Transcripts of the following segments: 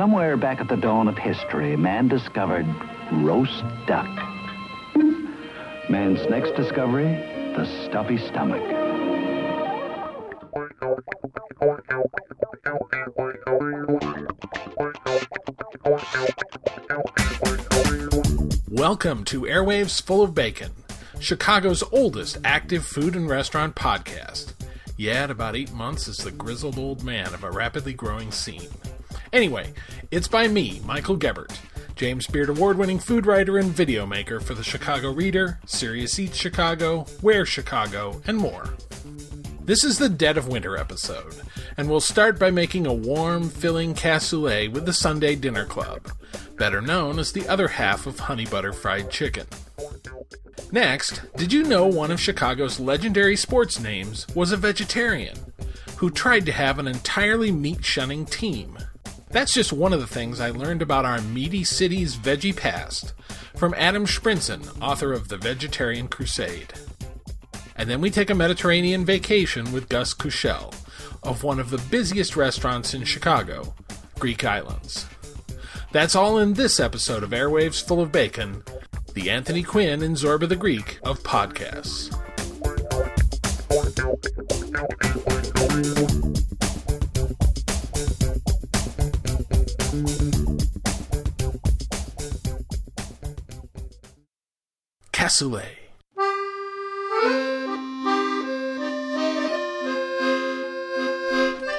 Somewhere back at the dawn of history, man discovered roast duck. Man's next discovery, the stuffy stomach. Welcome to Airwaves Full of Bacon, Chicago's oldest active food and restaurant podcast. Yeah, at about eight months is the grizzled old man of a rapidly growing scene. Anyway, it's by me, Michael Gebert, James Beard Award winning food writer and video maker for the Chicago Reader, Serious Eats Chicago, Where Chicago, and more. This is the Dead of Winter episode, and we'll start by making a warm, filling cassoulet with the Sunday Dinner Club, better known as the other half of honey butter fried chicken. Next, did you know one of Chicago's legendary sports names was a vegetarian who tried to have an entirely meat shunning team? That's just one of the things I learned about our meaty city's veggie past from Adam Shprintzen, author of The Vegetarian Crusade. And then we take a Mediterranean vacation with Gus Couchell of one of the busiest restaurants in Chicago, Greek Islands. That's all in this episode of Airwaves Full of Bacon, the Anthony Quinn and Zorba the Greek of podcasts.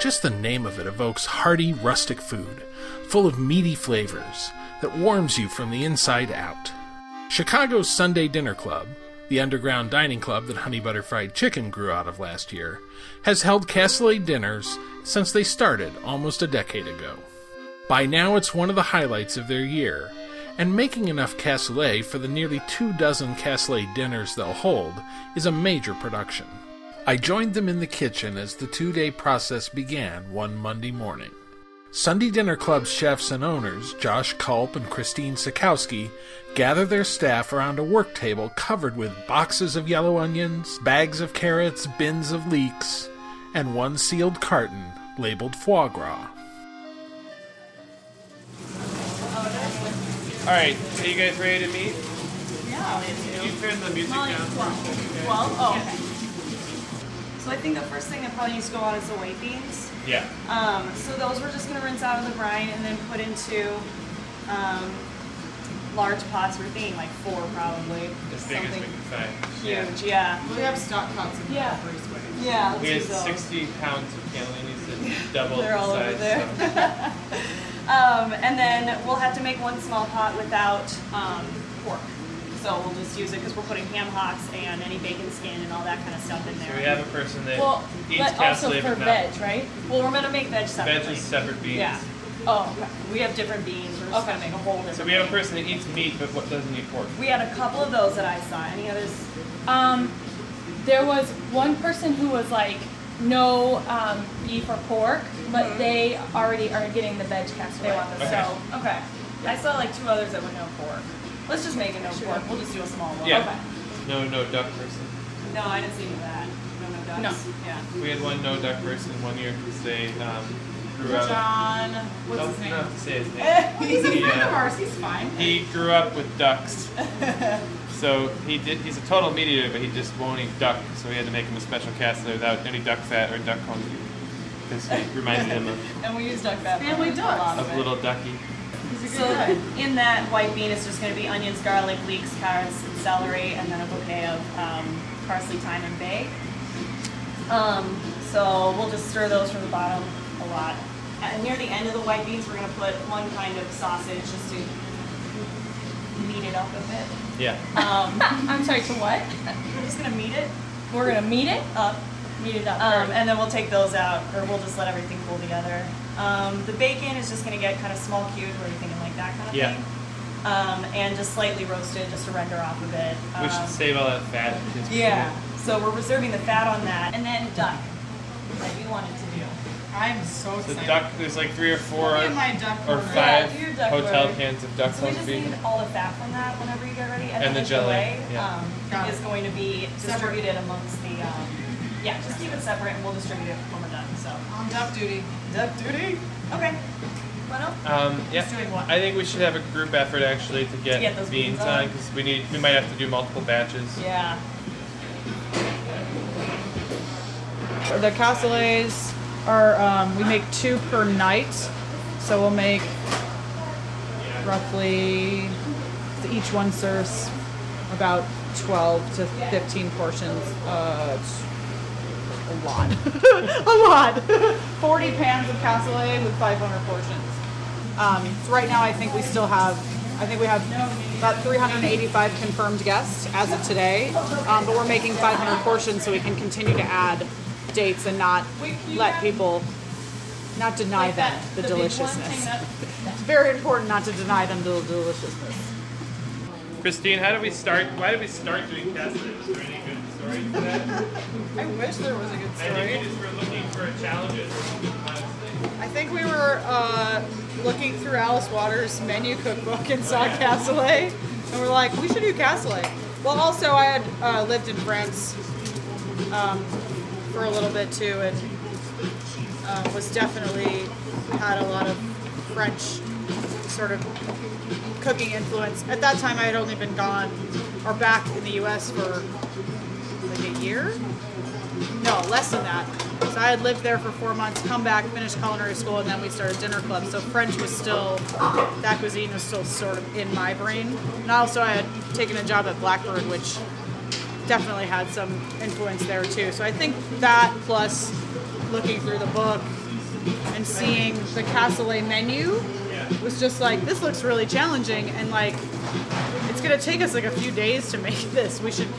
Just the name of it evokes hearty, rustic food, full of meaty flavors, that warms you from the inside out. Chicago's Sunday Dinner Club, the underground dining club that Honey Butter Fried Chicken grew out of last year, has held cassoulet dinners since they started almost a decade ago. By now, it's one of the highlights of their year, and making enough cassoulet for the nearly two dozen cassoulet dinners they'll hold is a major production. I joined them in the kitchen as the two day process began one Monday morning. Sunday Dinner Club's chefs and owners, Josh Kulp and Christine Cikowski, gather their staff around a work table covered with boxes of yellow onions, bags of carrots, bins of leeks, and one sealed carton labeled foie gras. All right, are you guys ready to meet? Yeah, Can you turn the music Molly, down? for a second, guys? Oh, okay. So I think the first thing that probably needs to go on is the white beans. Yeah. Um, so those we're just gonna rinse out of the brine and then put into um, large pots. We're thinking like four probably. As big as we Something can find. Huge, yeah. We have stock pots in Yeah. the first way. Yeah, We had use 60 pounds of cannellinis and double They're the all over size. there. So. Um, and then we'll have to make one small pot without um, pork. So we'll just use it because we're putting ham hocks and any bacon skin and all that kind of stuff in there. So we have a person that Well, eats but also for but not veg, right? Well, we're gonna make veg separately. veg is separate beans. Yeah. Oh, okay. We have different beans. We're just Okay. gonna make a whole different. So we have a person that eats meat but what doesn't eat pork. We had a couple of those that I saw. Any others? Um, there was one person who was like, no um, beef or pork, but they already are getting the veg cassoulet. They want this. Okay. So okay. I saw like two others that were no pork. Let's just make it no pork. We'll just do a small one. Yeah. Okay. No, no duck person. No, I didn't see any of that. No, no ducks. No. Yeah. We had one no duck person one year because they um, grew up. John, what's Don't his name? don't to say his name. He's a He, friend of ours. He's fine. He grew up with ducks. So he did. He's a total meat eater, but he just won't eat duck. So we had to make him a special cassoulet without any duck fat or duck confit, because he reminded him of, And we use duck fat. Family for a ducks. of of little ducky. He's a So guy. in that white bean is just going to be onions, garlic, leeks, carrots, and celery, and then a bouquet of um, parsley, thyme, and bay. Um, so we'll just stir those from the bottom a lot. And near the end of the white beans, we're going to put one kind of sausage just to meat it up a bit. Yeah. Um, I'm sorry, to what? we're just going to meat it We're gonna meet it, up. meet it up. Um, right. and then we'll take those out, or we'll just let everything cool together. Um, the bacon is just going to get kind of small cubed, where you're thinking like that kind of Yeah. thing. Um, and just slightly roasted, just to render off a bit. We should Um, save all that fat. Yeah. need So we're reserving the fat on that, and then duck, like we wanted to do. I'm so excited. The duck. There's like three or four Look at my duck or five Yeah, do duck hotel order. cans of duck So we just beef. need all the fat from that whenever you get ready, and, And then the jelly, gelée, yeah. um, is going to be Separate. distributed amongst the. Um, yeah, just keep it separate, and we'll distribute it when we're done. So. On duck duty. Duck duty. Okay. Bueno? Um, yeah, Who's doing what? I think we should have a group effort actually to get, get those beans beans on on. because we need we might have to do multiple batches. Yeah. The cassoulets are um, we make two per night, so we'll make roughly each one serves about 12 to 15 portions. Uh, a lot, a lot. 40 pans of cassoulet with 500 portions. Um, so right now, I think we still have, I think we have about 385 confirmed guests as of today. Um, but we're making 500 portions so we can continue to add dates and not let people, not deny them the deliciousness. It's very important not to deny them the deliciousness. Christine, how did we start? Why did we start doing cassoulet? Is there any good story for that? I wish there was a good I think story. we just were looking for challenges. honestly. I think we were uh, looking through Alice Waters' menu cookbook and saw cassoulet, and we're like, we should do cassoulet. Well, also I had uh, lived in France um, for a little bit too, and uh, was definitely had a lot of French sort of cooking influence. At that time, I had only been gone or back in the U.S. for like a year. No, less than that. So I had lived there for four months, come back, finished culinary school, and then we started dinner club. So French was still, that cuisine was still sort of in my brain. And also I had taken a job at Blackbird, which definitely had some influence there too. So I think that plus looking through the book and seeing the cassoulet menu was just like, this looks really challenging and like, it's gonna take us like a few days to make this. We should,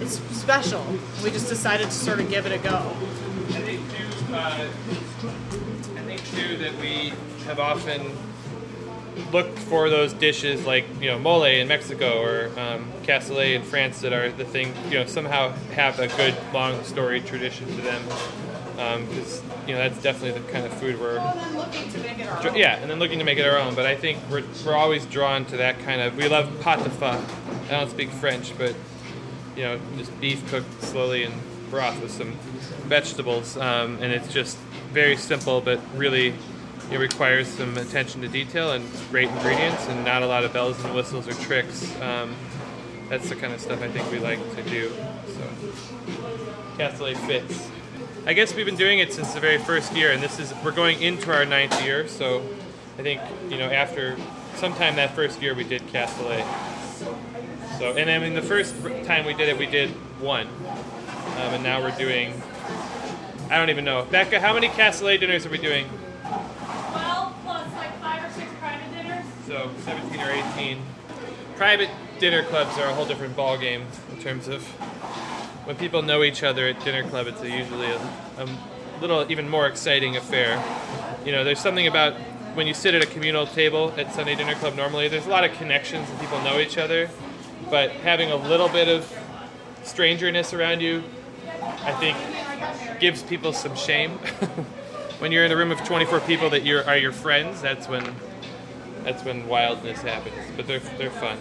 it's special. We just decided to sort of give it a go. I think too. Uh, I think too that we have often looked for those dishes like you know mole in Mexico or um, cassoulet in France that are the thing you know somehow have a good long story tradition to them because you know that's definitely the kind of food we're And then looking to make it our Dr- Yeah, and then looking to make it our own. But I think we're, we're always drawn to that kind of. We love pot-au-feu. I don't speak French, but you know, just beef cooked slowly in broth with some vegetables, um, and it's just very simple, but really it requires some attention to detail and great ingredients, and not a lot of bells and whistles or tricks. Um, that's the kind of stuff I think we like to do. So, cassoulet fits. I guess we've been doing it since the very first year, and this is we're going into our ninth year. So, I think you know after sometime that first year we did cassoulet. So, and I mean the first time we did it, we did one, um, and now we're doing. I don't even know, Becca. How many cassoulet dinners are we doing? 12 plus like five or six private dinners. So 17 or 18. Private dinner clubs are a whole different ball game in terms of when people know each other at dinner club. It's usually a, a little even more exciting affair. You know, there's something about when you sit at a communal table at Sunday Dinner Club. Normally, there's a lot of connections and people know each other, but having a little bit of strangerness around you, I think, gives people some shame. when you're in a room of 24 people that you're, are your friends, that's when that's when wildness happens. But they're they're fun.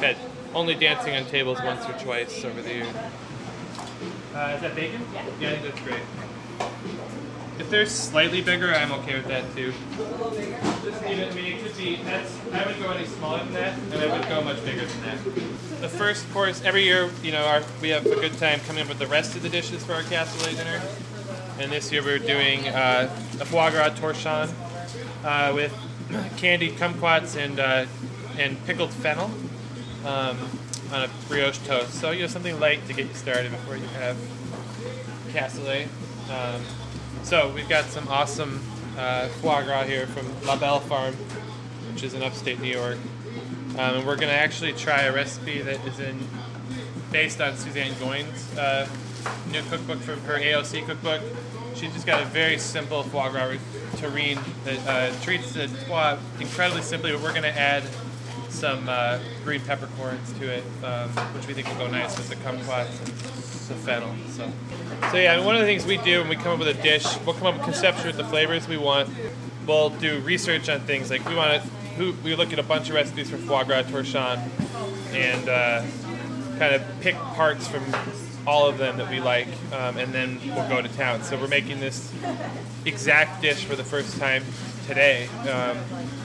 Had only dancing on tables once or twice over the years. Uh, is that bacon? Yeah. Yeah, I think that's great. If they're slightly bigger, I'm okay with that too. Just even, I mean, it could be. That's. I would go any smaller than that, and I would go much bigger than that. The first course every year, you know, our, we have a good time coming up with the rest of the dishes for our cassoulet dinner. And this year we're doing uh, a foie gras torchon uh, with candied kumquats and uh, and pickled fennel um, on a brioche toast. So you know something light to get you started before you have cassoulet. Um, so we've got some awesome uh, foie gras here from La Belle Farm, which is in upstate New York. Um, and we're going to actually try a recipe that is in based on Suzanne Goin's uh, new cookbook from her AOC cookbook. She just got a very simple foie gras terrine that uh, treats the foie incredibly simply, but we're going to add some uh, green peppercorns to it, um, which we think will go nice with the kumquats and the fennel. So, so yeah, one of the things we do when we come up with a dish, we'll come up with conceptually with the flavors we want. We'll do research on things like we want to. We look at a bunch of recipes for foie gras torchon, and uh, kind of pick parts from all of them that we like, um, and then we'll go to town. So we're making this exact dish for the first time today, um,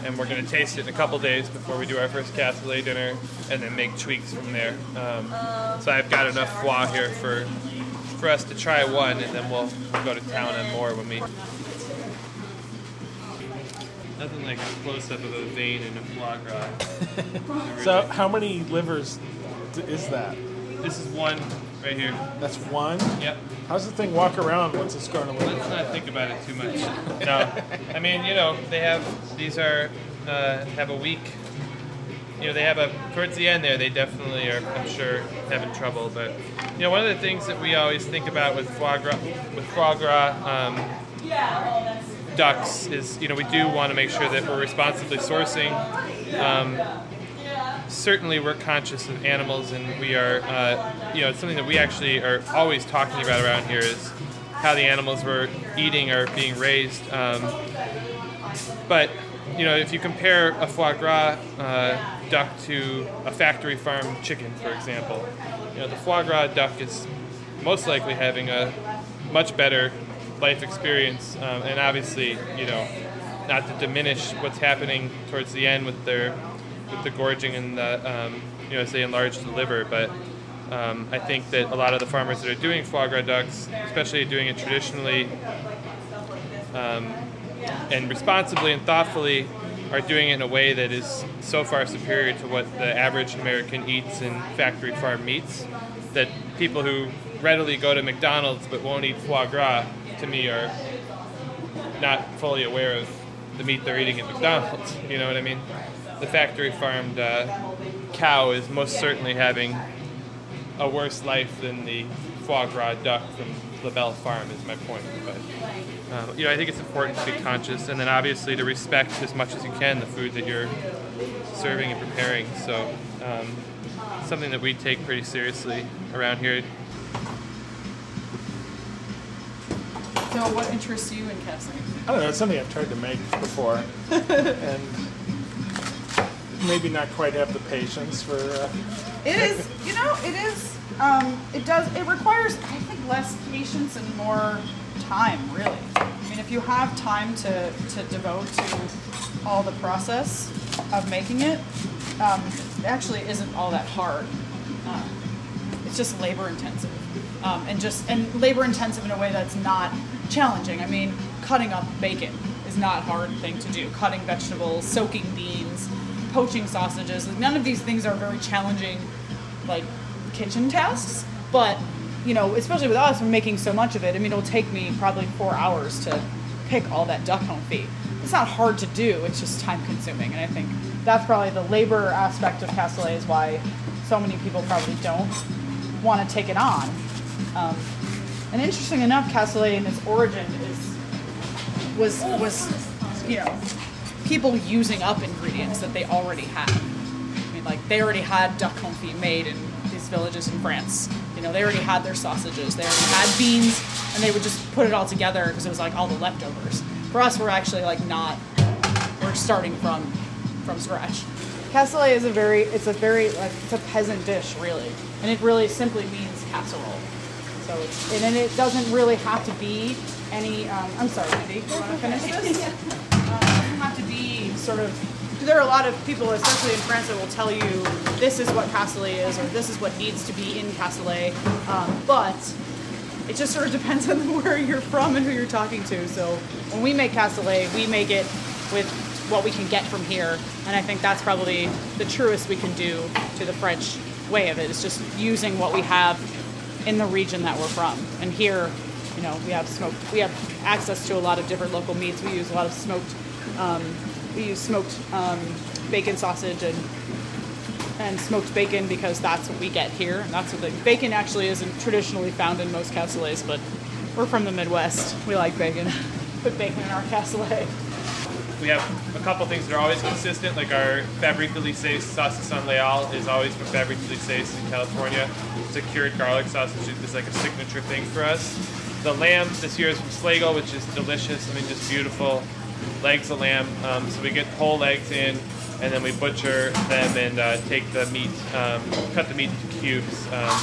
and we're going to taste it in a couple days before we do our first cassoulet dinner, and then make tweaks from there. Um, so I've got enough foie here for for us to try one, and then we'll go to town on more when we. Nothing like a close up of a vein in a foie gras. So, how many livers d- is that? This is one right here. That's one. Yep. How's the thing walk around once it's to liver? Let's not think about it too much. No, I mean, you know, they have these are uh, have a week. You know, they have a towards the end there. They definitely are, I'm sure, having trouble. But you know, one of the things that we always think about with foie gras, with foie gras um, ducks is, you know, we do want to make sure that we're responsibly sourcing. Um, certainly we're conscious of animals and we are uh, you know it's something that we actually are always talking about around here is how the animals we're eating are being raised. Um, but you know if you compare a foie gras uh, duck to a factory farm chicken for example you know the foie gras duck is most likely having a much better life experience um, and obviously you know not to diminish what's happening towards the end with their with the gorging and the um, you know as they enlarge the liver but um, I think that a lot of the farmers that are doing foie gras ducks especially doing it traditionally um, and responsibly and thoughtfully are doing it in a way that is so far superior to what the average American eats in factory farm meats that people who readily go to McDonald's but won't eat foie gras to me are not fully aware of the meat they're eating at McDonald's. You know what I mean? The factory farmed uh, cow is most certainly having a worse life than the foie gras duck from LaBelle Farm, is my point. But um, you know, I think it's important to be conscious, and then obviously to respect as much as you can the food that you're serving and preparing. So um, something that we take pretty seriously around here. So, what interests you in casting? I don't know. It's something I've tried to make before, and maybe not quite have the patience for. Uh, It is, you know, it is. Um, it does. It requires, I think, less patience and more time. Really. I mean, if you have time to to devote to all the process of making it, um, it actually isn't all that hard. Um, it's just labor intensive, um, and just and labor intensive in a way that's not challenging. I mean, cutting up bacon is not a hard thing to do. Cutting vegetables, soaking beans, poaching sausages. None of these things are very challenging, like kitchen tasks. But you know, especially with us, we're making so much of it. I mean, it'll take me probably four hours to pick all that duck confit. It's not hard to do. It's just time consuming, and I think that's probably the labor aspect of cassoulet is why so many people probably don't want to take it on. Um, and interesting enough, cassoulet in its origin is was was you know people using up ingredients that they already had. I mean, like they already had duck confit made in these villages in France. You know, they already had their sausages. They already had beans, and they would just put it all together because it was like all the leftovers. For us, we're actually like not. We're starting from from scratch. Cassoulet is a very it's a very like it's a peasant dish really, and it really simply means casserole. So it's and then it doesn't really have to be any. Um, I'm sorry, Mindy. You want to finish this? Um, it doesn't have to be sort of. There are a lot of people, especially in France, that will tell you this is what cassoulet is, or this is what needs to be in cassoulet. Um, but it just sort of depends on where you're from and who you're talking to. So when we make cassoulet, we make it with what we can get from here, and I think that's probably the truest we can do to the French way of it. Is just using what we have in the region that we're from. And here, you know, we have smoked. We have access to a lot of different local meats. We use a lot of smoked. Um, we use smoked um, bacon sausage and and smoked bacon because that's what we get here. And that's what the bacon actually isn't traditionally found in most cassoulets, but we're from the Midwest. We like bacon. Put bacon in our cassoulet. We have a couple things that are always consistent, like our Fabrique de Lycée saucisson à l'ail is always from Fabrique Délices in California. It's a cured garlic sausage. It's like a signature thing for us. The lamb this year is from Slagel, which is delicious. I mean, just beautiful legs of lamb. Um, so we get whole legs in, and then we butcher them and uh, take the meat, um, cut the meat into cubes, um,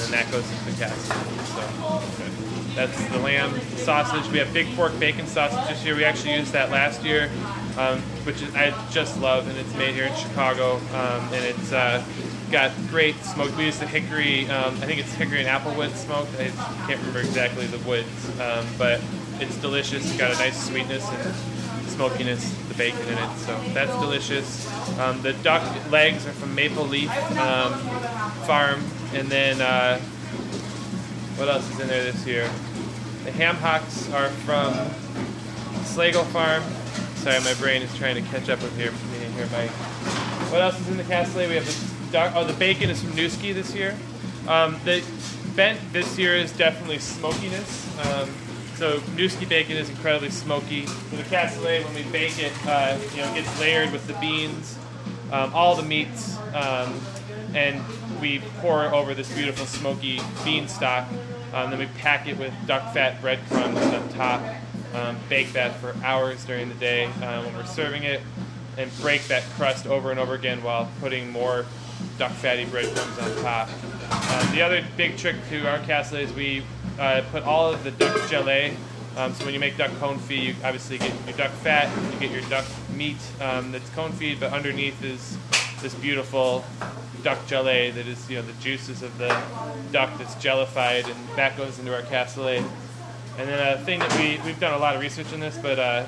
and that goes into the casserole. So. That's the lamb sausage. We have big pork bacon sausage this year. We actually used that last year, um, which is, I just love, and it's made here in Chicago. Um, and it's uh, got great smoke. We use the hickory, um, I think it's hickory and applewood smoked. I can't remember exactly the woods, um, but it's delicious. It's got a nice sweetness and smokiness, the bacon in it. So that's delicious. Um, the duck legs are from Maple Leaf um, Farm. And then, uh, what else is in there this year? The ham hocks are from Slagel Farm. Sorry, my brain is trying to catch up with here. here. What else is in the cassoulet? We have the dark, oh the bacon is from Nueske this year. Um, the bent this year is definitely smokiness. Um, so Nueske bacon is incredibly smoky. For the cassoulet, when we bake it, uh, you know, it gets layered with the beans, um, all the meats, um, and we pour over this beautiful smoky bean stock. Um, then we pack it with duck fat breadcrumbs on top. Um, bake that for hours during the day uh, when we're serving it, and break that crust over and over again while putting more duck fatty breadcrumbs on top. Uh, the other big trick to our cassoulet is we uh, put all of the duck gelée. Um, so when you make duck confit, you obviously get your duck fat, you get your duck meat um, that's confit, but underneath is this beautiful duck gelée that is, you know, the juices of the duck that's jellified, and that goes into our cassoulet. And then a thing that we we've done a lot of research in this, but uh,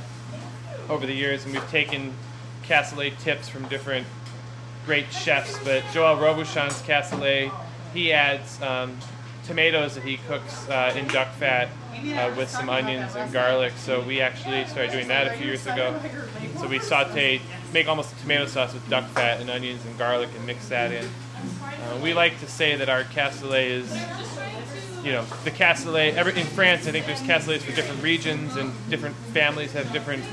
over the years, and we've taken cassoulet tips from different great chefs. But Joel Robuchon's cassoulet, he adds um, tomatoes that he cooks uh, in duck fat uh, with some onions and garlic. So we actually started doing that a few years ago. So we saute, make almost a tomato sauce with duck fat and onions and garlic, and mix that in. Uh, we like to say that our cassoulet is you know, the cassoulet. Every, in France, I think there's cassoulets for different regions, and different families have different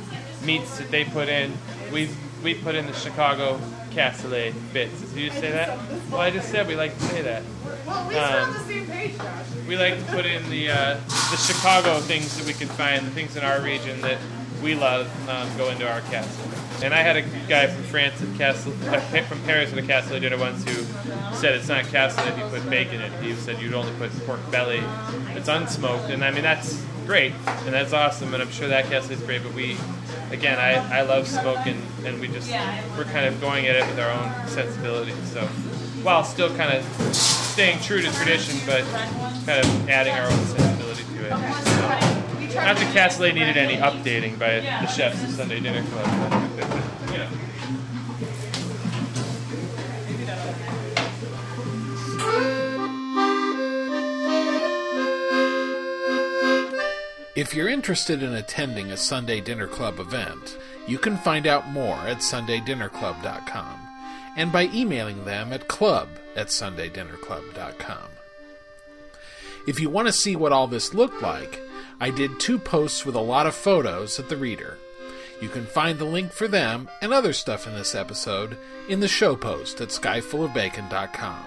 meats that they put in. We we put in the Chicago cassoulet bits. Did you say that? Well, I just said we like to say that. Well, we Um, We like to put in the uh, the Chicago things that we can find, the things in our region that we love, um, go into our cassoulet. And I had a guy from France at castle, uh, from Paris at a cassoulet dinner once who said it's not cassoulet if you put bacon in it. He said you'd only put pork belly It's unsmoked, and I mean that's great and that's awesome, and I'm sure that cassoulet's great. But we, again, I, I love smoking, and we just we're kind of going at it with our own sensibilities. So while still kind of staying true to tradition, but kind of adding our own sensibility to it. So, not that cassoulet needed any updating by the chefs of Sunday Dinner Club. But, you know. If you're interested in attending a Sunday Dinner Club event, you can find out more at sundaydinnerclub.com and by emailing them at club at sundaydinnerclub.com. If you want to see what all this looked like, I did two posts with a lot of photos at the Reader. You can find the link for them and other stuff in this episode in the show post at skyfullofbacon.com.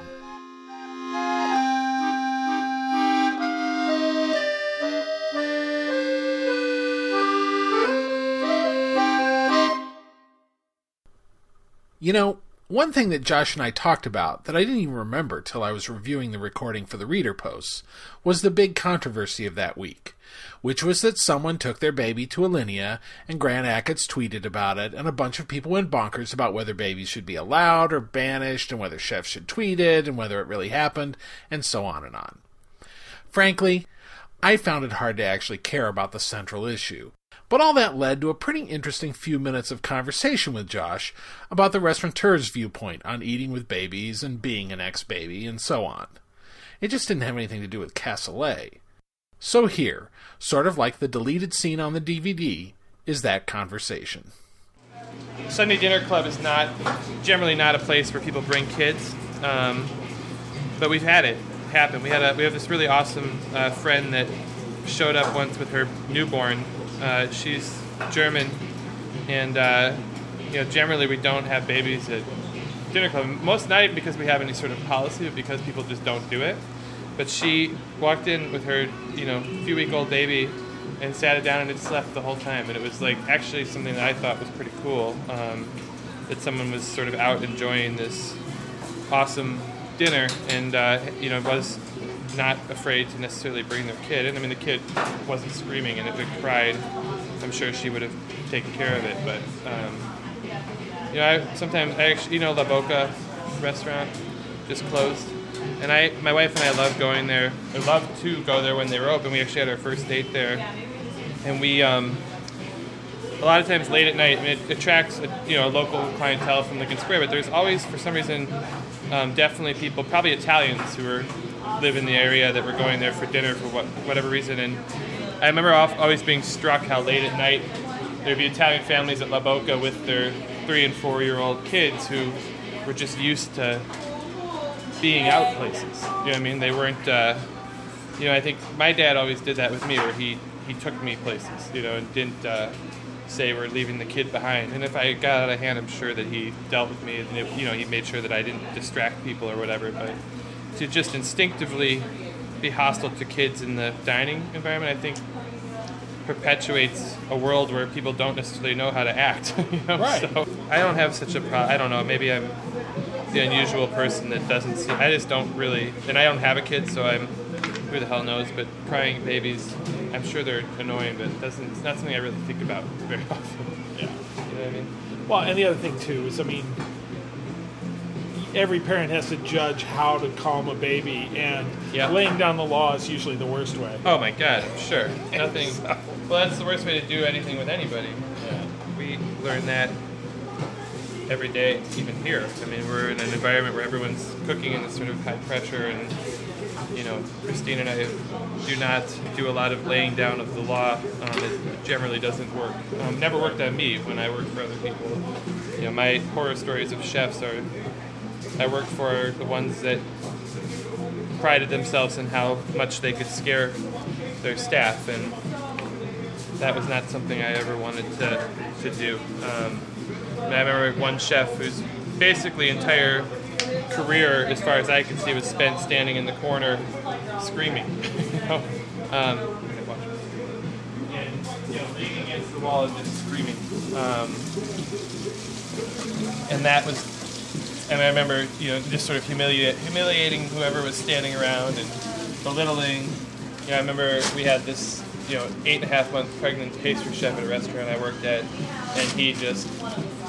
You know, one thing that Josh and I talked about that I didn't even remember till I was reviewing the recording for the reader posts was the big controversy of that week, which was that someone took their baby to Alinea and Grant Achatz tweeted about it, and a bunch of people went bonkers about whether babies should be allowed or banished, and whether chefs should tweet it, and whether it really happened, and so on and on. Frankly, I found it hard to actually care about the central issue. But all that led to a pretty interesting few minutes of conversation with Josh about the restaurateur's viewpoint on eating with babies and being an ex baby and so on. It just didn't have anything to do with cassoulet. So here, sort of like the deleted scene on the DVD, is that conversation. Sunday Dinner Club is not generally not a place where people bring kids, um, but we've had it happen. We had a we have this really awesome uh, friend that showed up once with her newborn. Uh, she's German, and uh, you know generally we don't have babies at dinner club. Most even because we have any sort of policy, but because people just don't do it. But she walked in with her you know few week old baby and sat it down and it slept the whole time. And it was like actually something that I thought was pretty cool. Um, that someone was sort of out enjoying this awesome dinner and uh, you know was not afraid to necessarily bring their kid. And I mean, the kid wasn't screaming, and if it cried, I'm sure she would have taken care of it. But um, you know, I sometimes I actually, you know, La Boca restaurant just closed, and I, my wife and I love going there. I love to go there when they were open. We actually had our first date there, and we. Um, a lot of times late at night, I mean, it attracts a, you know a local clientele from Lincoln Square, but there's always, for some reason, um, definitely people, probably Italians who are live in the area that were going there for dinner for what, whatever reason. And I remember always being struck how late at night there'd be Italian families at La Boca with their three and four year old kids who were just used to being out places. You know what I mean? They weren't. Uh, you know, I think my dad always did that with me, where he he took me places. You know, and didn't. Uh, say we're leaving the kid behind. And if I got out of hand, I'm sure that he dealt with me, and you know, he made sure that I didn't distract people or whatever. But to just instinctively be hostile to kids in the dining environment, I think perpetuates a world where people don't necessarily know how to act. you know? Right. So I don't have such a problem. I don't know. Maybe I'm the unusual person that doesn't see. I just don't really, and I don't have a kid, so I'm. Who the hell knows? But crying babies, I'm sure they're annoying, but it doesn't. It's not something I really think about very often. Yeah. You know what I mean? Well, and the other thing too is, I mean, every parent has to judge how to calm a baby, and Yeah. laying down the law is usually the worst way. Oh my god, sure. Nothing. Well, that's the worst way to do anything with anybody. Yeah. We learn that every day, even here. I mean, we're in an environment where everyone's cooking in this sort of high pressure, and you know, Christine and I do not do a lot of laying down of the law. Um, it generally doesn't work. Um, never worked on me when I work for other people. You know, my horror stories of chefs are I worked for the ones that prided themselves in how much they could scare their staff, and that was not something I ever wanted to, to do. Um, I remember one chef whose basically entire career, as far as I could see, was spent standing in the corner screaming. you know? um, leaning against the wall and just screaming. Um, and that was and I remember, you know, just sort of humiliate, humiliating whoever was standing around and belittling. You know, I remember we had this, you know, eight and a half month pregnant pastry chef at a restaurant I worked at, and he just,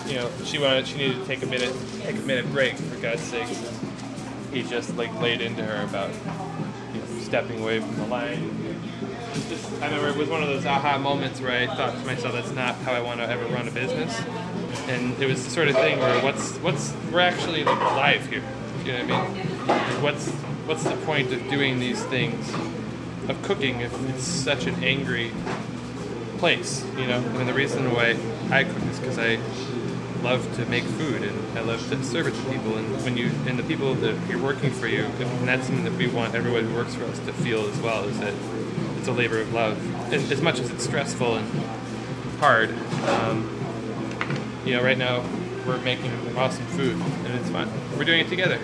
you know, she wanted, she needed to take a minute, take a minute break for God's sakes. And he just like laid into her about, you know, stepping away from the line. Just, I remember it was one of those aha moments where I thought to myself, that's not how I want to ever run a business and it was the sort of thing where what's what's we're actually like alive here. You know what I mean? What's what's the point of doing these things of cooking if it's such an angry place? You know, I mean the reason why I cook is because I love to make food and I love to serve it to people. And when you and the people that you're working for you, and that's something that we want everyone who works for us to feel as well, is that it's a labor of love. And as much as it's stressful and hard. Um, you know, right now we're making awesome food and it's fun. We're doing it together.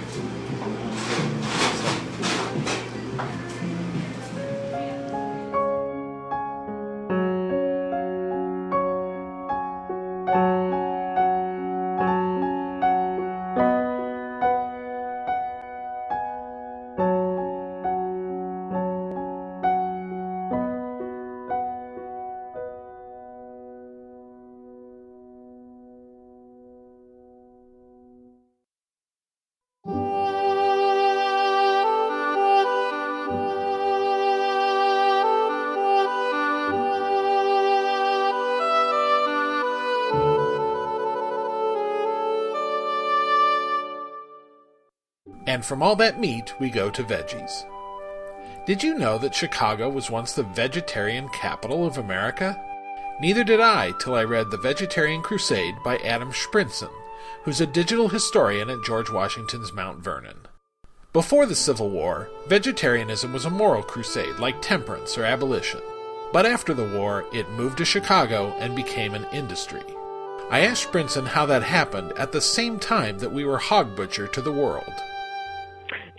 And from all that meat, we go to veggies. Did you know that Chicago was once the vegetarian capital of America? Neither did I till I read The Vegetarian Crusade by Adam Shprintzen, who's a digital historian at George Washington's Mount Vernon. Before the Civil War, vegetarianism was a moral crusade like temperance or abolition. But after the war, it moved to Chicago and became an industry. I asked Shprintzen how that happened at the same time that we were hog butcher to the world.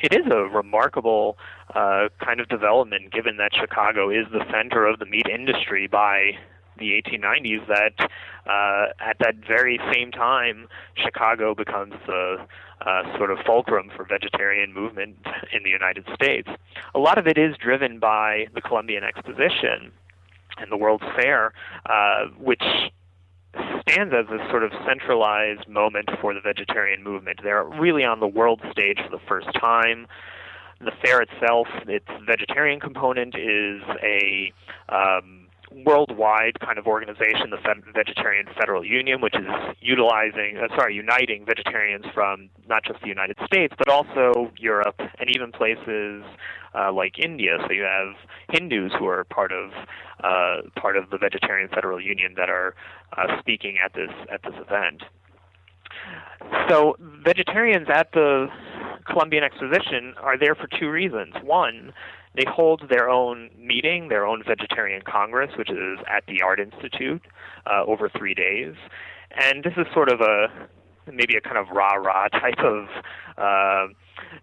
It is a remarkable uh, kind of development given that Chicago is the center of the meat industry by the 1890s that uh, at that very same time, Chicago becomes the uh, sort of fulcrum for vegetarian movement in the United States. A lot of it is driven by the Columbian Exposition and the World's Fair, uh, which stands as a sort of centralized moment for the vegetarian movement. They're really on the world stage for the first time. The fair itself, its vegetarian component is a um, worldwide kind of organization, the Vegetarian Federal Union, which is utilizing, uh, sorry, uniting vegetarians from not just the United States, but also Europe and even places uh, like India. So you have Hindus who are part of uh, part of the Vegetarian Federal Union that are uh, speaking at this at this event. So vegetarians at the Columbian Exposition are there for two reasons. One, they hold their own meeting, their own vegetarian congress, which is at the Art Institute uh, over three days. And this is sort of a maybe a kind of rah rah type of uh,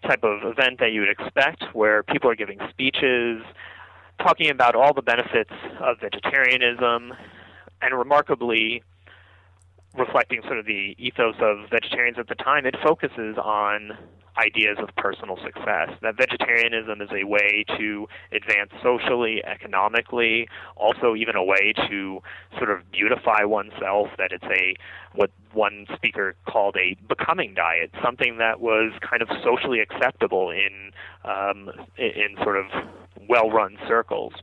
type of event that you would expect, where people are giving speeches, talking about all the benefits of vegetarianism, and remarkably reflecting sort of the ethos of vegetarians at the time. It focuses on ideas of personal success. That vegetarianism is a way to advance socially, economically, also even a way to sort of beautify oneself. That it's a what one speaker called a becoming diet, something that was kind of socially acceptable in um, in sort of well-run circles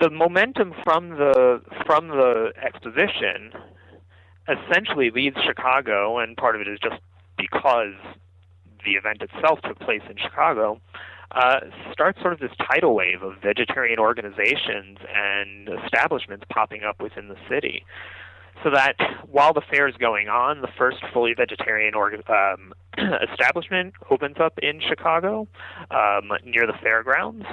the momentum from the from the exposition essentially leads Chicago, and part of it is just because the event itself took place in Chicago, uh, starts sort of this tidal wave of vegetarian organizations and establishments popping up within the city. So that while the fair is going on, the first fully vegetarian org- um, establishment opens up in Chicago um, near the fairgrounds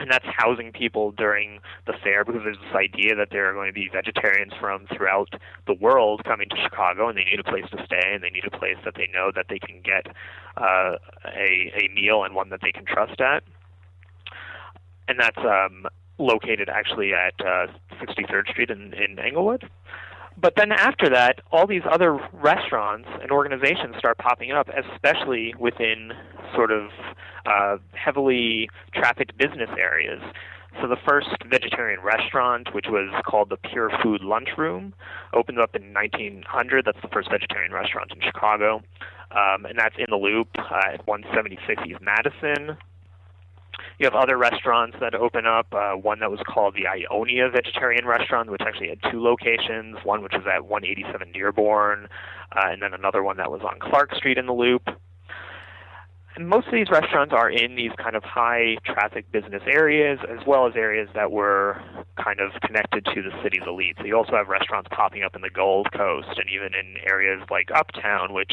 and that's housing people during the fair because there's this idea that there are going to be vegetarians from throughout the world coming to Chicago, and they need a place to stay, and they need a place that they know that they can get uh, a a meal and one that they can trust at. And that's um, located actually at uh, 63rd Street in, in Englewood. But then after that, all these other restaurants and organizations start popping up, especially within sort of uh, heavily trafficked business areas. So the first vegetarian restaurant, which was called the Pure Food Lunchroom, opened up in 1900. That's the first vegetarian restaurant in Chicago, um, and that's in the Loop uh, at 176 East Madison. You have other restaurants that open up. Uh, one that was called the Ionia Vegetarian Restaurant, which actually had two locations. One which was at 187 Dearborn, uh, and then another one that was on Clark Street in the Loop. And most of these restaurants are in these kind of high traffic business areas, as well as areas that were kind of connected to the city's elite. So you also have restaurants popping up in the Gold Coast and even in areas like Uptown, which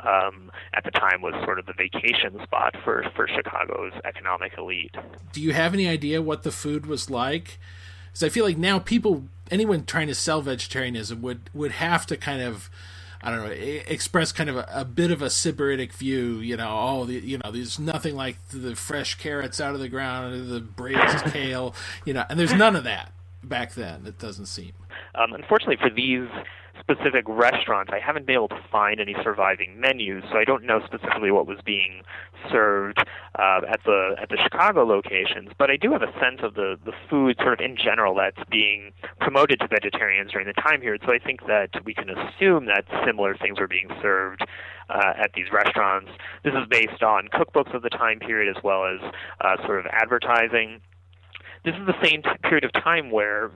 um, at the time was sort of the vacation spot for, for Chicago's economic elite. Do you have any idea what the food was like? Because I feel like now people, anyone trying to sell vegetarianism would would have to kind of I don't know, express kind of a, a, bit of a sybaritic view. You know, all the, you know, there's nothing like the fresh carrots out of the ground, the braised kale. You know, and there's none of that back then. It doesn't seem. Um, unfortunately, for these specific restaurants, I haven't been able to find any surviving menus, so I don't know specifically what was being served uh, at the at the Chicago locations. But I do have a sense of the the food, sort of in general, that's being promoted to vegetarians during the time period. So I think that we can assume that similar things were being served uh, at these restaurants. This is based on cookbooks of the time period as well as uh, sort of advertising. This is the same period of time where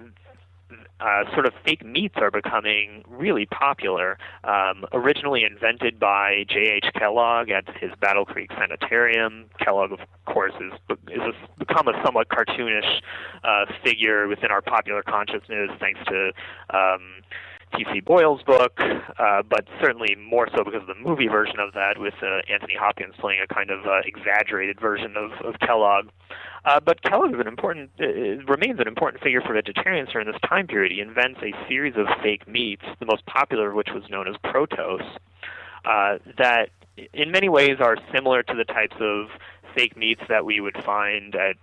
uh, sort of fake meats are becoming really popular. Um, originally invented by J.H. Kellogg at his Battle Creek Sanitarium. Kellogg, of course, is, is a, become a somewhat cartoonish uh, figure within our popular consciousness thanks to um, T.C. Boyle's book, uh, but certainly more so because of the movie version of that, with uh, Anthony Hopkins playing a kind of uh, exaggerated version of, of Kellogg. Uh, but Kellogg is an important, uh, remains an important figure for vegetarians during this time period. He invents a series of fake meats, the most popular of which was known as Protose, uh, that in many ways are similar to the types of fake meats that we would find at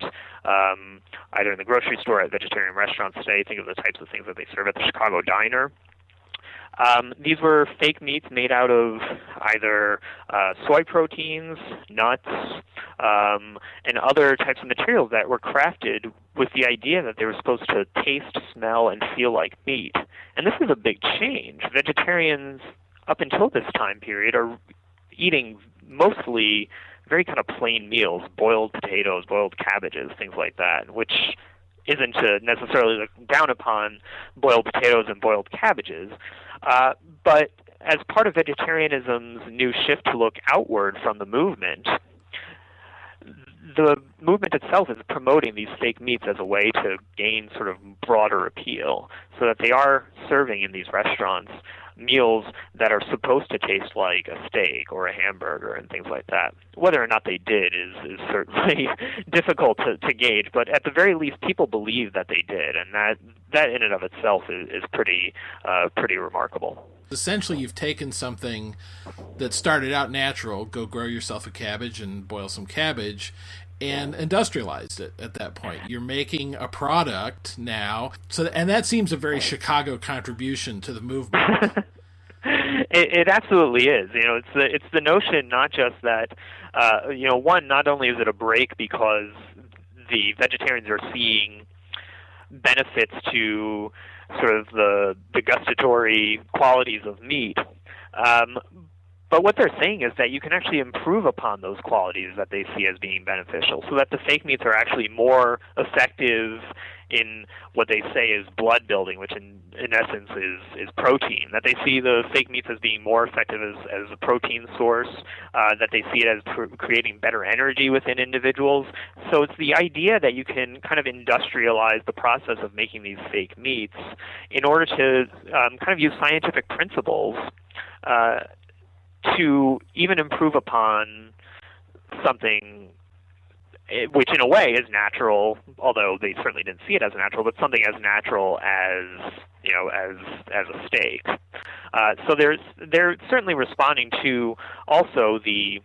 um, either in the grocery store, at vegetarian restaurants today. Think of the types of things that they serve at the Chicago Diner. Um, these were fake meats made out of either uh, soy proteins, nuts, um, and other types of materials that were crafted with the idea that they were supposed to taste, smell, and feel like meat. And this is a big change. Vegetarians, up until this time period, are eating mostly very kind of plain meals boiled potatoes, boiled cabbages, things like that, which isn't to necessarily look down upon boiled potatoes and boiled cabbages. Uh, but as part of vegetarianism's new shift to look outward from the movement, the movement itself is promoting these fake meats as a way to gain sort of broader appeal so that they are serving in these restaurants meals that are supposed to taste like a steak or a hamburger and things like that. Whether or not they did is, is certainly difficult to, to gauge, but at the very least, people believe that they did, and that that in and of itself is, is pretty uh, pretty remarkable. Essentially, you've taken something that started out natural, go grow yourself a cabbage and boil some cabbage, and industrialized it at that point. You're making a product now, so and that seems a very Chicago contribution to the movement. it, it absolutely is. You know, it's the it's the notion not just that uh, you know one not only is it a break because the vegetarians are seeing benefits to sort of the the gustatory qualities of meat. Um, but what they're saying is that you can actually improve upon those qualities that they see as being beneficial, so that the fake meats are actually more effective in what they say is blood building, which in in essence is is protein. That they see the fake meats as being more effective as as a protein source. Uh, that they see it as pr- creating better energy within individuals. So it's the idea that you can kind of industrialize the process of making these fake meats in order to um, kind of use scientific principles. Uh, to even improve upon something eh, which in a way is natural, although they certainly didn't see it as natural, but something as natural as you know as as a steak. Uh, so there's they're certainly responding to also the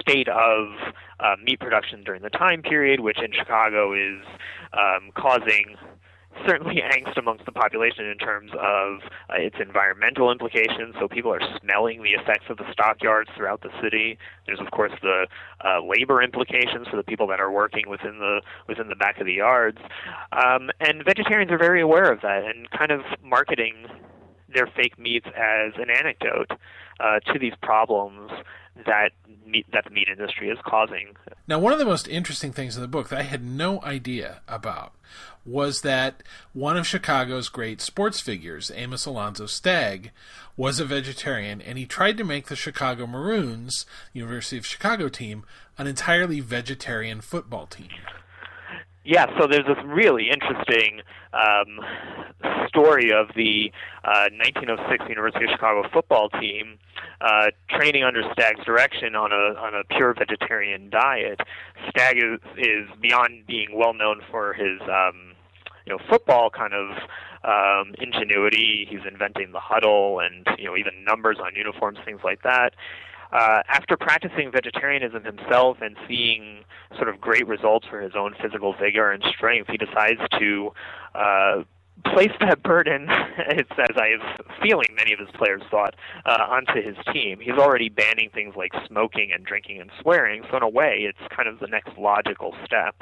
state of uh, meat production during the time period, which in Chicago is um, causing certainly angst amongst the population in terms of uh, its environmental implications. So people are smelling the effects of the stockyards throughout the city. There's of course the uh, labor implications for the people that are working within the within the back of the yards. Um, and vegetarians are very aware of that and kind of marketing their fake meats as an anecdote uh, to these problems that meat, that the meat industry is causing. Now, one of the most interesting things in the book that I had no idea about was that one of Chicago's great sports figures, Amos Alonzo Stagg, was a vegetarian, and he tried to make the Chicago Maroons, University of Chicago team, an entirely vegetarian football team. Yeah, so there's this really interesting um, story of the uh, 1906 University of Chicago football team uh, training under Stagg's direction on a on a pure vegetarian diet. Stagg is, is beyond being well known for his um, you know football kind of um, ingenuity. He's inventing the huddle and you know even numbers on uniforms, things like that. Uh, after practicing vegetarianism himself and seeing sort of great results for his own physical vigor and strength, he decides to uh, place that burden, as I have feeling many of his players thought, uh, onto his team. He's already banning things like smoking and drinking and swearing, so in a way, it's kind of the next logical step.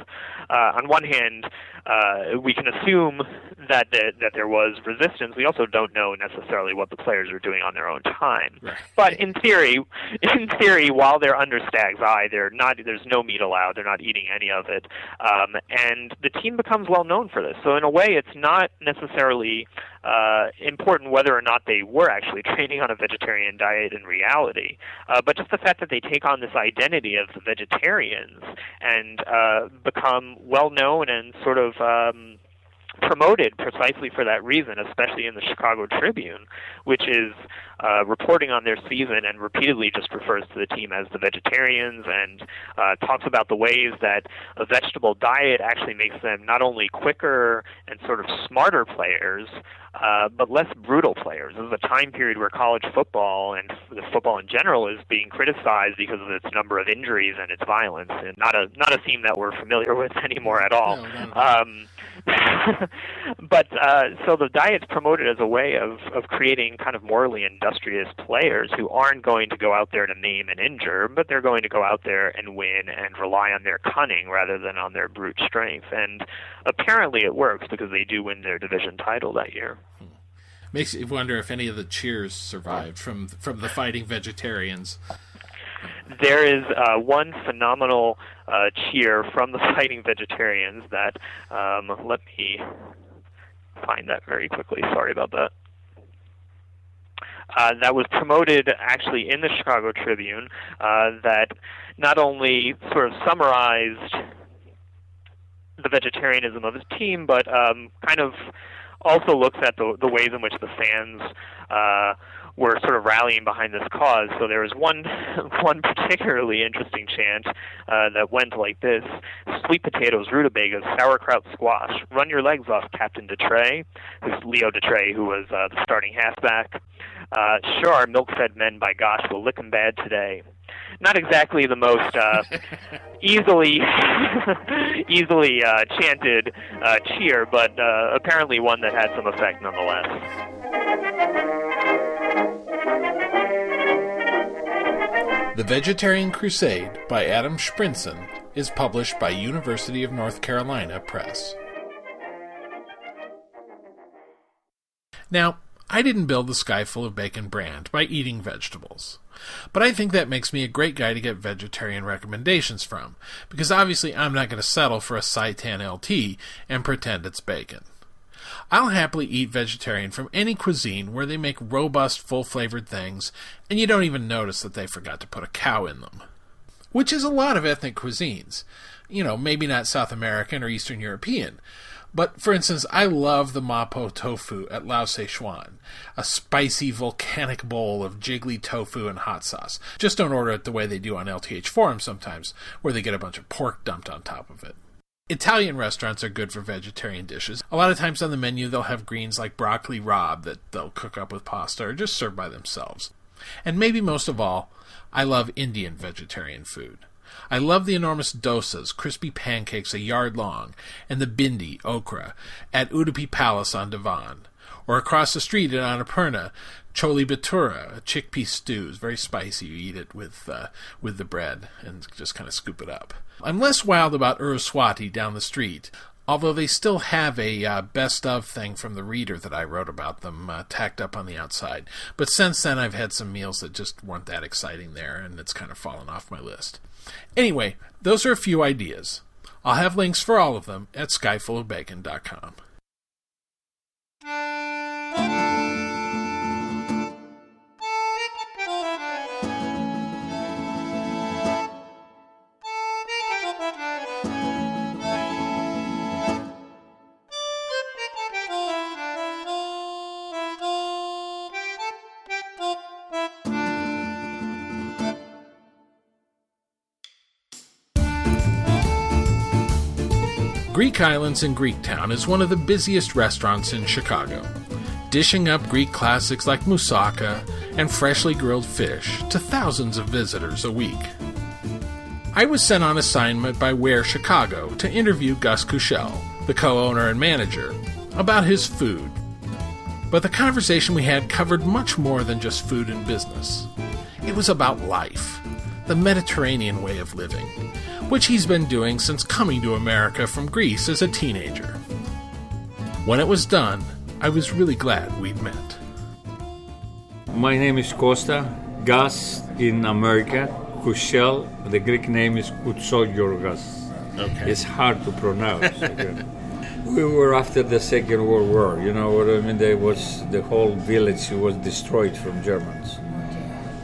Uh, on one hand, uh, we can assume that, that that there was resistance. We also don't know necessarily what the players are doing on their own time. Right. But in theory, in theory, while they're under Stagg's eye, they're not. There's no meat allowed. They're not eating any of it, um, and the team becomes well known for this. So in a way, it's not necessarily uh, important whether or not they were actually training on a vegetarian diet in reality, uh, but just the fact that they take on this identity of the vegetarians and uh, become well known and sort of. Um, promoted precisely for that reason, especially in the Chicago Tribune, which is uh, reporting on their season and repeatedly just refers to the team as the vegetarians and uh, talks about the ways that a vegetable diet actually makes them not only quicker and sort of smarter players, uh, but less brutal players. This is a time period where college football and the football in general is being criticized because of its number of injuries and its violence, and not a not a theme that we're familiar with anymore at all. No, no. Um, but uh, so the diet's promoted as a way of of creating kind of morally industrious players who aren't going to go out there to maim and injure, but they're going to go out there and win and rely on their cunning rather than on their brute strength. And apparently, it works because they do win their division title that year. Makes you wonder if any of the cheers survived from from the fighting vegetarians. There is uh, one phenomenal uh, cheer from the fighting vegetarians that um, let me find that very quickly. Sorry about that. Uh, that was promoted actually in the Chicago Tribune. Uh, that not only sort of summarized the vegetarianism of his team, but um, kind of also looks at the the ways in which the fans uh, were sort of rallying behind this cause. So there was one one particularly interesting chant uh, that went like this: "Sweet potatoes, rutabagas, sauerkraut, squash. Run your legs off, Captain Detray." Who's Leo Detray, who was uh, the starting halfback. Uh, sure, milk-fed men, by gosh, will lick 'em bad today. Not exactly the most uh, easily easily uh, chanted uh, cheer, but uh, apparently one that had some effect nonetheless. The Vegetarian Crusade by Adam Shprintzen is published by University of North Carolina Press. Now, I didn't build the Sky Full of Bacon brand by eating vegetables. But I think that makes me a great guy to get vegetarian recommendations from, because obviously I'm not going to settle for a Seitan LT and pretend it's bacon. I'll happily eat vegetarian from any cuisine where they make robust, full flavored things, and you don't even notice that they forgot to put a cow in them. Which is a lot of ethnic cuisines. You know, maybe not South American or Eastern European. But for instance, I love the Mapo tofu at Lao Szechuan, a spicy volcanic bowl of jiggly tofu and hot sauce. Just don't order it the way they do on LTH forums sometimes, where they get a bunch of pork dumped on top of it. Italian restaurants are good for vegetarian dishes. A lot of times on the menu, they'll have greens like broccoli rabe that they'll cook up with pasta or just serve by themselves. And maybe most of all, I love Indian vegetarian food. I love the enormous dosas, crispy pancakes a yard long, and the bhindi, okra, at Udupi Palace on Devon. Or across the street at Annapurna, chole bhatura, a chickpea stew. It's very spicy. You eat it with uh, with the bread and just kind of scoop it up. I'm less wild about Uruswati down the street, although they still have a uh, best of thing from the reader that I wrote about them uh, tacked up on the outside. But since then, I've had some meals that just weren't that exciting there, and it's kind of fallen off my list. Anyway, those are a few ideas. I'll have links for all of them at skyfullofbacon.com. Islands in Greektown is one of the busiest restaurants in Chicago, dishing up Greek classics like moussaka and freshly grilled fish to thousands of visitors a week. I was sent on assignment by Where Chicago to interview Gus Couchell, the co owner and manager, about his food. But the conversation we had covered much more than just food and business. It was about life, the Mediterranean way of living, which he's been doing since coming to America from Greece as a teenager. When it was done, I was really glad we'd met. My name is Costa. Gus in America. Couchell, the Greek name is Kutsogiorgas. Okay. It's hard to pronounce. We were after the Second World War, you know what I mean? There was the whole village was destroyed from Germans.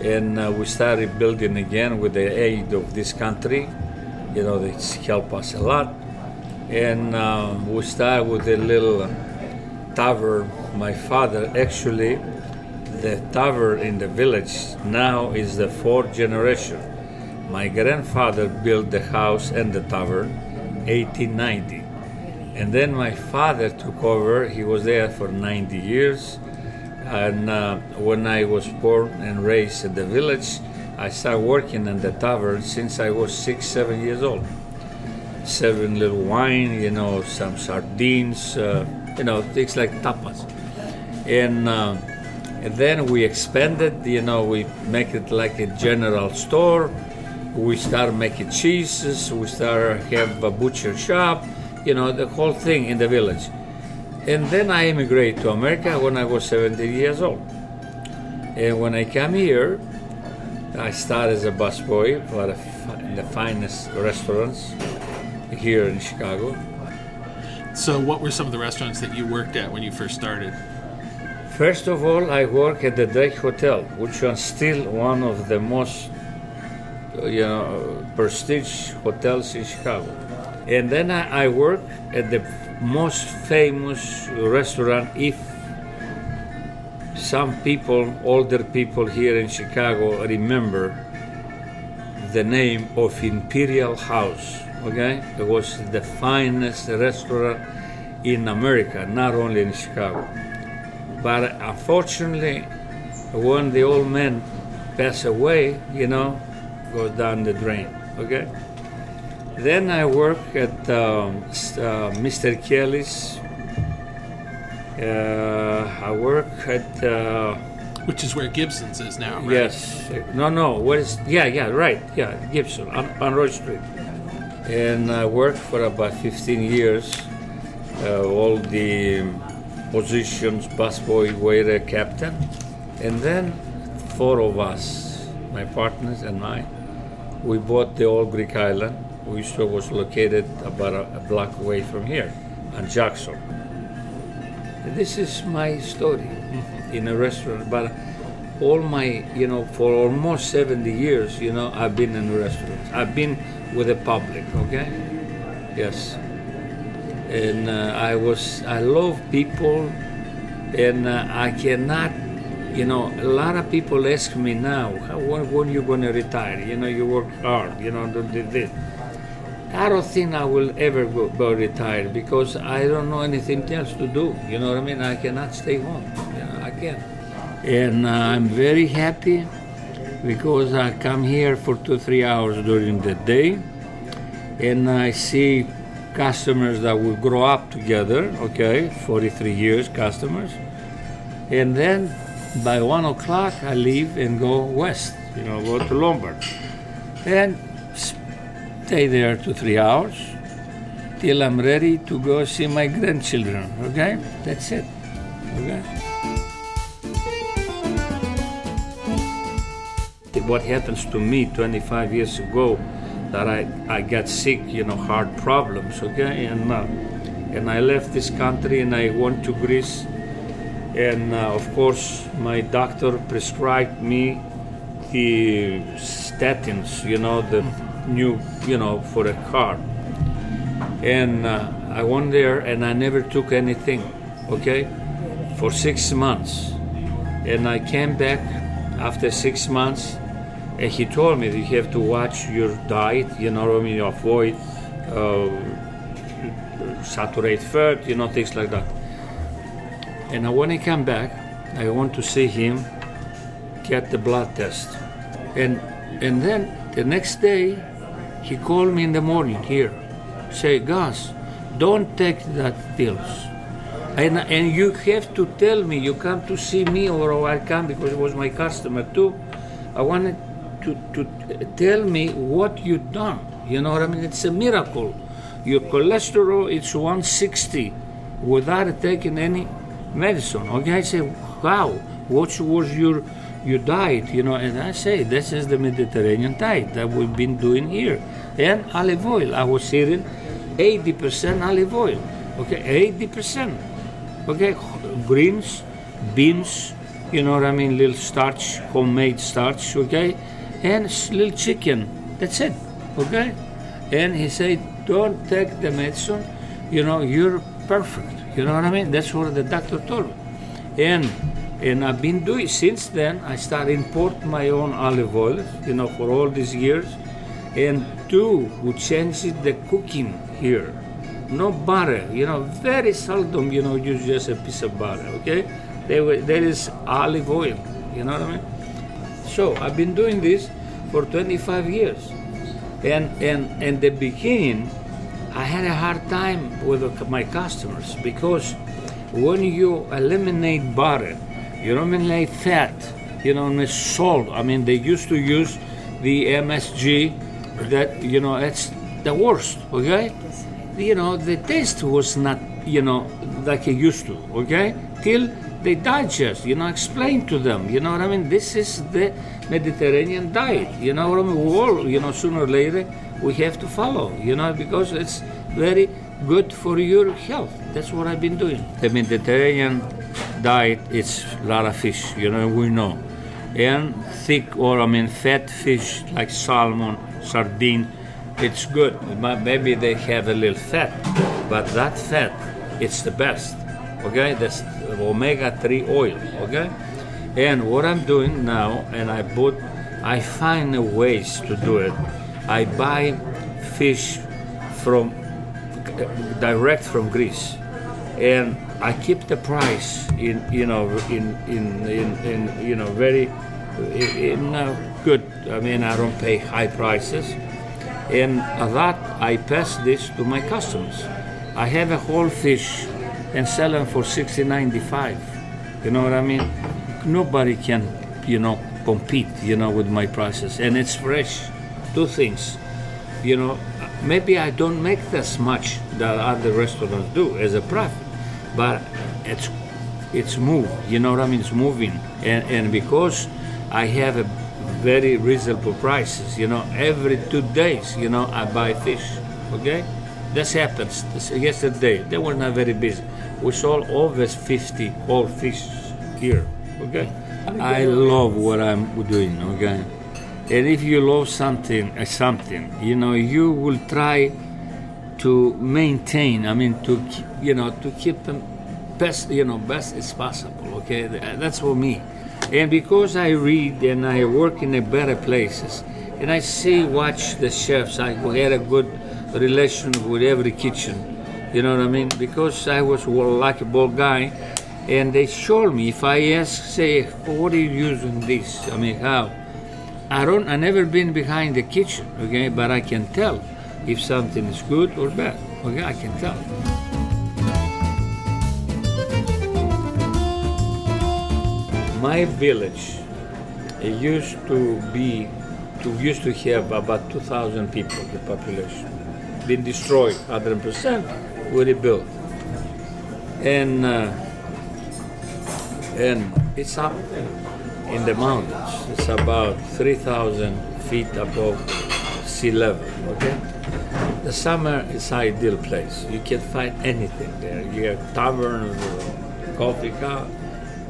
And uh, we started building again with the aid of this country. You know, they help us a lot. And uh, we start with a little tavern. My father actually the tavern in the village now is the fourth generation. My grandfather built the house and the tavern 1890. And then my father took over. He was there for 90 years. And uh, when I was born and raised in the village, I started working in the tavern since I was six, seven years old. Serving little wine, you know, some sardines, uh, you know, things like tapas. And, uh, and then we expanded, you know, we make it like a general store. We start making cheeses. We start have a butcher shop, you know, the whole thing in the village. And then I immigrated to America when I was 17 years old. And when I came here, I started as a busboy for the, fi- the finest restaurants here in Chicago. So, what were some of the restaurants that you worked at when you first started? First of all, I work at the Drake Hotel, which was still one of the most, you know, prestige hotels in Chicago. And then I, I work at the most famous restaurant, if some people, older people here in Chicago, remember the name of Imperial House. Okay, it was the finest restaurant in America, not only in Chicago. But unfortunately, when the old man passed away, you know, goes down the drain. Okay. Then I work at um, uh, Mr. Kelly's. Uh, I work at. Uh, Which is where Gibson's is now, right? Yes. No, no. What is? Yeah, yeah, right. Yeah, Gibson on, on Roy Street. And I worked for about 15 years. Uh, all the positions: busboy, waiter, captain, and then four of us, my partners and I, we bought the old Greek Island, which was located about a, a block away from here, on Jackson. This is my story in a restaurant, but all my, you know, for almost 70 years, you know, I've been in restaurants. I've been with the public, okay? Yes. And uh, I was, I love people, and uh, I cannot, you know, a lot of people ask me now, when, when you going to retire? You know, you work hard, you know, this. I don't think I will ever go, go retire because I don't know anything else to do. You know what I mean? I cannot stay home. You know, I can't. And uh, I'm very happy because I come here for two, three hours during the day and I see customers that will grow up together, okay, 43 years customers. And then by one o'clock, I leave and go west, you know, go to Lombard. And stay there two, three hours till I'm ready to go see my grandchildren, okay? That's it, okay? What happens to me 25 years ago that I, I got sick, you know, heart problems, okay? And, uh, and I left this country and I went to Greece. And uh, of course, my doctor prescribed me the statins, you know, the new, you know, for a car. And uh, I went there and I never took anything, okay, for six months. And I came back after six months and he told me that you have to watch your diet, you know what I mean, avoid uh, saturated fat, you know, things like that. And when I come back, I want to see him get the blood test. And and then the next day, he called me in the morning here, say, Gus, don't take that pills. And, and you have to tell me, you come to see me or I come because it was my customer too. I wanted to, to tell me what you done. You know what I mean? It's a miracle. Your cholesterol is 160 without taking any medicine. Okay, I say, wow, what was your your diet? You know, and I say, this is the Mediterranean diet that we've been doing here. And olive oil. I was eating 80% olive oil. Okay, 80%. Okay, greens, beans, you know what I mean, little starch, homemade starch, okay, and little chicken. That's it, okay? And he said, don't take the medicine, you know, you're perfect. You know what I mean? That's what the doctor told me. And and I've been doing since then. I started import my own olive oil, you know, for all these years. And two, who changed the cooking here. no butter. You know, very seldom. You know, use just a piece of butter. Okay, there is olive oil. You know what I mean? So I've been doing this for 25 years, and and in the beginning, I had a hard time with my customers because when you eliminate butter, you eliminate fat, you know, and salt. I mean, they used to use the MSG, that you know, it's the worst. Okay, you know, the taste was not, you know, like it used to. Okay, till they digest. You know, explain to them. You know what I mean? This is the Mediterranean diet. You know what I mean? We all, you know, sooner or later we have to follow. You know, because it's very good for your health. That's what I've been doing. The Mediterranean diet it's a lot of fish. You know, we know, and thick or I mean fat fish like salmon, sardine. It's good. Maybe they have a little fat, but that fat, it's the best. Okay, that's omega-3 oil. Okay, and what I'm doing now, and I bought, I find a ways to do it. I buy fish from direct from Greece, and I keep the price in you know in in in, in you know very in uh, good. I mean I don't pay high prices, and that I pass this to my customers. I have a whole fish and sell them for sixty ninety five. You know what I mean? Nobody can you know compete you know with my prices, and it's fresh. Two things you know, maybe I don't make this much that other restaurants do as a profit, but it's it's moved. You know what I mean? It's moving, and and because I have a very reasonable prices. You know, every two days, you know, I buy fish. Okay, this happens. This, yesterday they were not very busy. We sold over 50 whole fish here. Okay, I love what I'm doing. Okay. And if you love something, uh, something, you know, you will try to maintain. I mean, to you know, to keep them best, you know, best as possible. Okay, that's for me. And because I read and I work in the better places, and I see, watch the chefs, I had a good relation with every kitchen. You know what I mean? Because I was a likable guy, and they showed me. If I ask, say, what are you using this? I mean, how? I don't. I never been behind the kitchen, okay, but I can tell if something is good or bad. Okay, I can tell. My village used to be, to used to have about 2,000 people, the population. Been destroyed 100%, we rebuilt. And uh, and it's up in the mountains. It's about 3,000 feet above sea level. Okay. The summer is ideal place. You can find anything there. You have taverns, coffee car,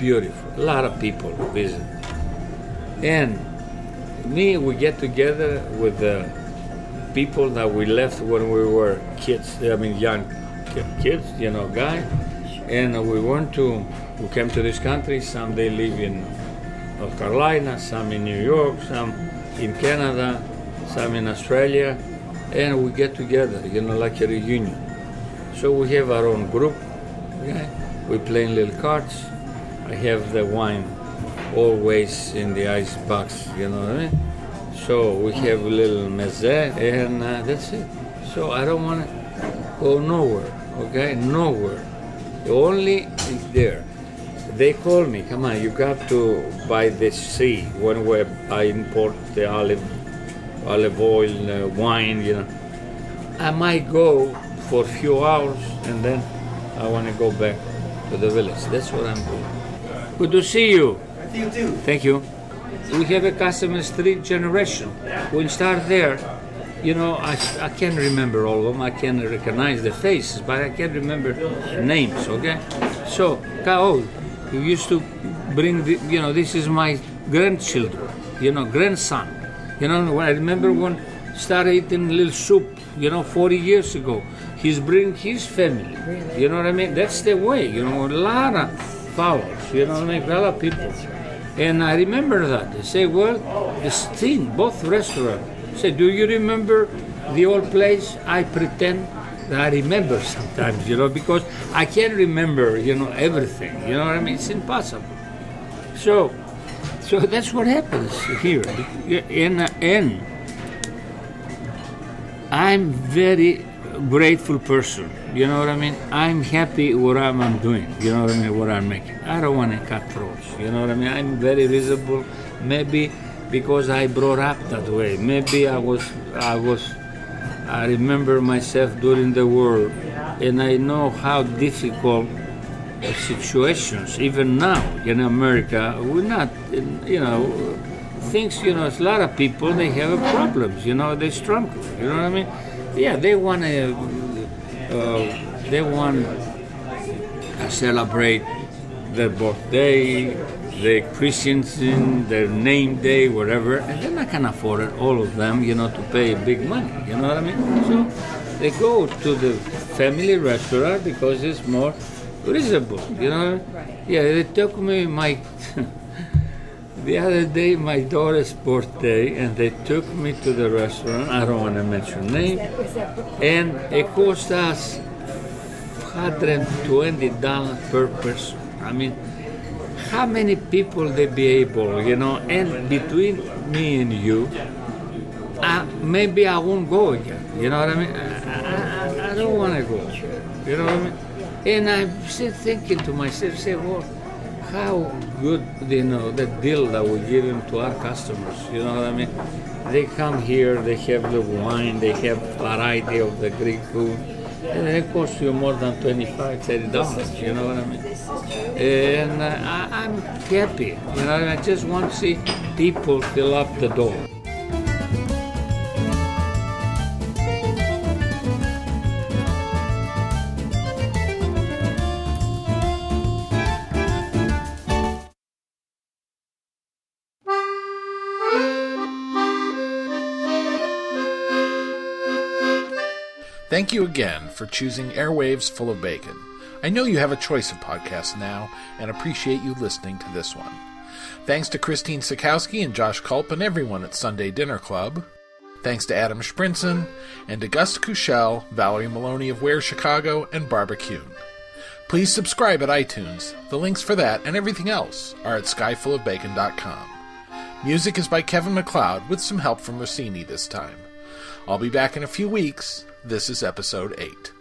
beautiful. A lot of people visit. And me, we get together with the people that we left when we were kids. I mean, young kids, you know, guy. And we went to, we came to this country. Some they live in North Carolina, some in New York, some in Canada, some in Australia, and we get together, you know, like a reunion. So we have our own group. Okay? We play little cards. I have the wine always in the ice box, you know what I mean? So we have a little mezze, and uh, that's it. So I don't want to go nowhere, okay? Nowhere. Only is there. They call me, come on, you got to buy the sea when we I import the olive, olive oil, uh, wine, you know. I might go for a few hours and then I want to go back to the village. That's what I'm doing. Good to see you. You too. Thank you. We have a customer street generation. We start there. You know, I, I can't remember all of them. I can recognize the faces, but I can't remember names. Okay, so Kao, oh, you used to bring the, you know, this is my grandchildren. You know, grandson. You know, when I remember when started eating little soup. You know, 40 years ago, he's bring his family. You know what I mean? That's the way. You know, a followers. You know mean? A lot of people. And I remember that. They say, well, this thing, both restaurants. Say, do you remember the old place? I pretend that I remember sometimes, you know, because I can't remember, you know, everything. You know what I mean? It's impossible. So, so that's what happens here. In in I'm very grateful person. You know what I mean? I'm happy what I'm, doing. You know what I mean? What I'm making. I don't want to cut throats. You know what I mean? I'm very visible. Maybe because I brought up that way. Maybe I was I was I remember myself during the war, and I know how difficult situations, even now in America, we're not, you know, things, you know, a lot of people, they have problems, you know, they struggle, you know what I mean? Yeah, they want to, uh, they want to celebrate their birthday, their Christians in their name day, whatever, and they're not gonna afford it, all of them, you know, to pay big money. You know what I mean? So they go to the family restaurant because it's more reasonable. You know? Yeah, they took me my the other day my daughter's birthday, and they took me to the restaurant. I don't want to mention name, and it cost us hundred twenty dollars per person. I mean how many people they be able, you know, and between me and you, maybe I won't go again. You know what I mean? I, I, I don't want to go. You know what I mean? And I'm still thinking to myself, say, well, how good, you know, the deal that we're giving to our customers. You know what I mean? They come here, they have the wine, they have variety of the Greek food, and it costs you more than 25 30 dollars. You know what I mean? and uh, I, I'm happy. You know, I just want to see people fill up the door. Thank you again for choosing Airwaves Full of Bacon. I know you have a choice of podcasts now and appreciate you listening to this one. Thanks to Christine Cikowski and Josh Kulp and everyone at Sunday Dinner Club. Thanks to Adam Shprintzen and to Gus Valerie Maloney of Where Chicago, and Barbecue. Please subscribe at iTunes. The links for that and everything else are at skyfullofbacon.com. Music is by Kevin MacLeod with some help from Rossini this time. I'll be back in a few weeks. This is episode 8.